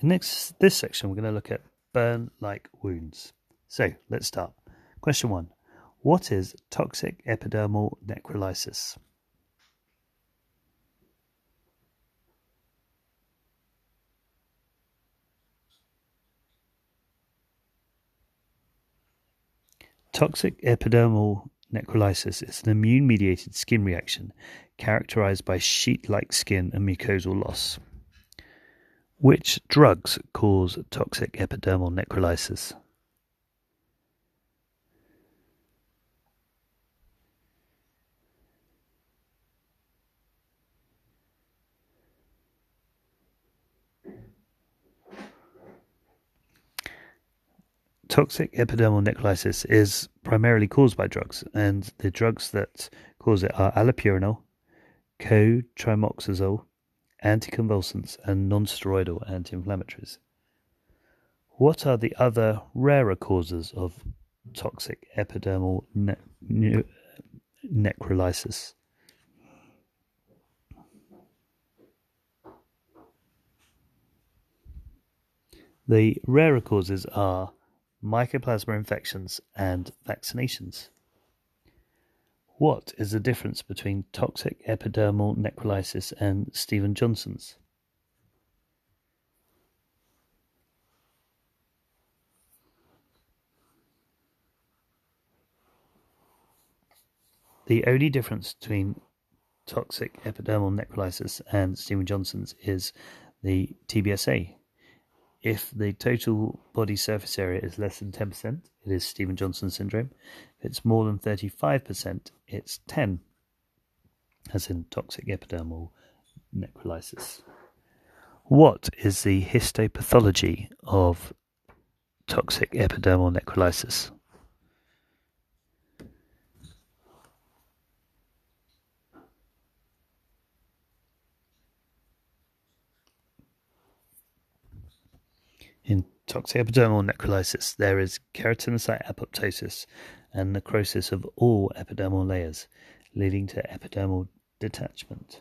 In next, this section, we're going to look at burn like wounds. So let's start. Question one What is toxic epidermal necrolysis? Toxic epidermal necrolysis is an immune mediated skin reaction characterized by sheet like skin and mucosal loss. Which drugs cause toxic epidermal necrolysis? Toxic epidermal necrolysis is primarily caused by drugs, and the drugs that cause it are allopurinol, cotrimoxazole, anticonvulsants, and nonsteroidal anti-inflammatories. What are the other rarer causes of toxic epidermal ne- ne- necrolysis? The rarer causes are mycoplasma infections, and vaccinations. What is the difference between toxic epidermal necrolysis and Steven Johnson's? The only difference between toxic epidermal necrolysis and Steven Johnson's is the TBSA, if the total body surface area is less than 10%, it is Steven Johnson syndrome. If it's more than 35%, it's TEN, as in toxic epidermal necrolysis. What is the histopathology of toxic epidermal necrolysis? In toxic epidermal necrolysis, there is keratinocyte apoptosis and necrosis of all epidermal layers, leading to epidermal detachment.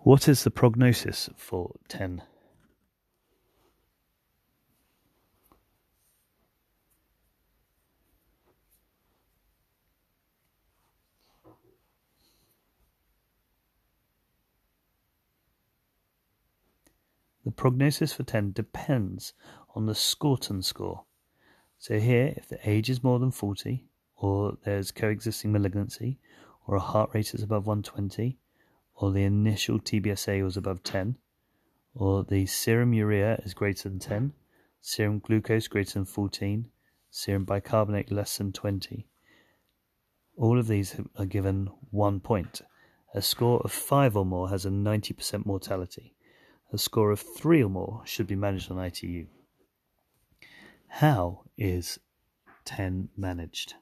What is the prognosis for TEN? The prognosis for TEN depends on the SCORTEN score. So here, if the age is more than 40, or there's coexisting malignancy, or a heart rate is above 120, or the initial TBSA was above 10, or the serum urea is greater than 10, serum glucose greater than 14, serum bicarbonate less than 20. All of these are given one point. A score of 5 or more has a 90% mortality. A score of three or more should be managed on ITU. How is TEN managed?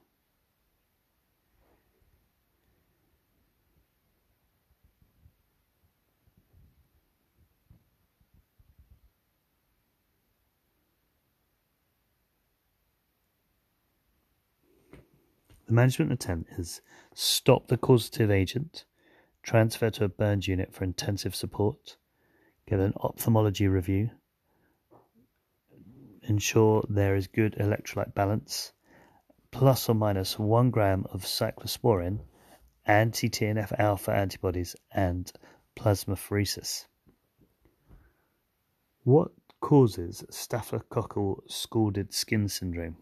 The management attempt is stop the causative agent, transfer to a burns unit for intensive support, get an ophthalmology review, ensure there is good electrolyte balance, plus or minus one gram of cyclosporin, anti TNF alpha antibodies, and plasmapheresis. What causes staphylococcal scalded skin syndrome?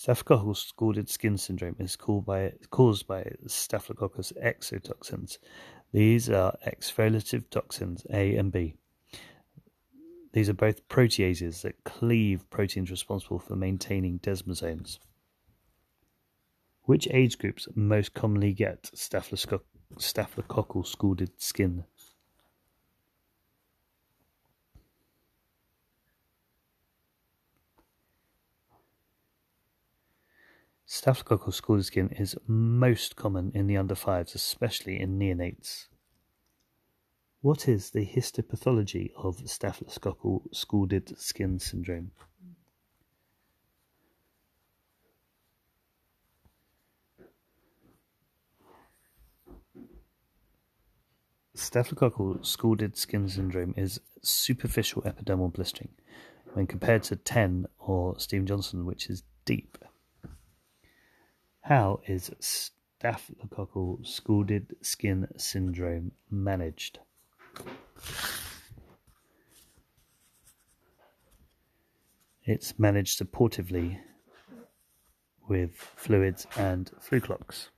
Staphylococcal scalded skin syndrome is by, caused by Staphylococcus exotoxins. These are exfoliative toxins A and B. These are both proteases that cleave proteins responsible for maintaining desmosomes. Which age groups most commonly get staphylococcal scalded skin? Staphylococcal scalded skin is most common in the under fives, especially in neonates. What is the histopathology of staphylococcal scalded skin syndrome? Staphylococcal scalded skin syndrome is superficial epidermal blistering when compared to TEN or Steven Johnson, which is deep. How is staphylococcal scalded skin syndrome managed? It's managed supportively with fluids and Flu-Clox.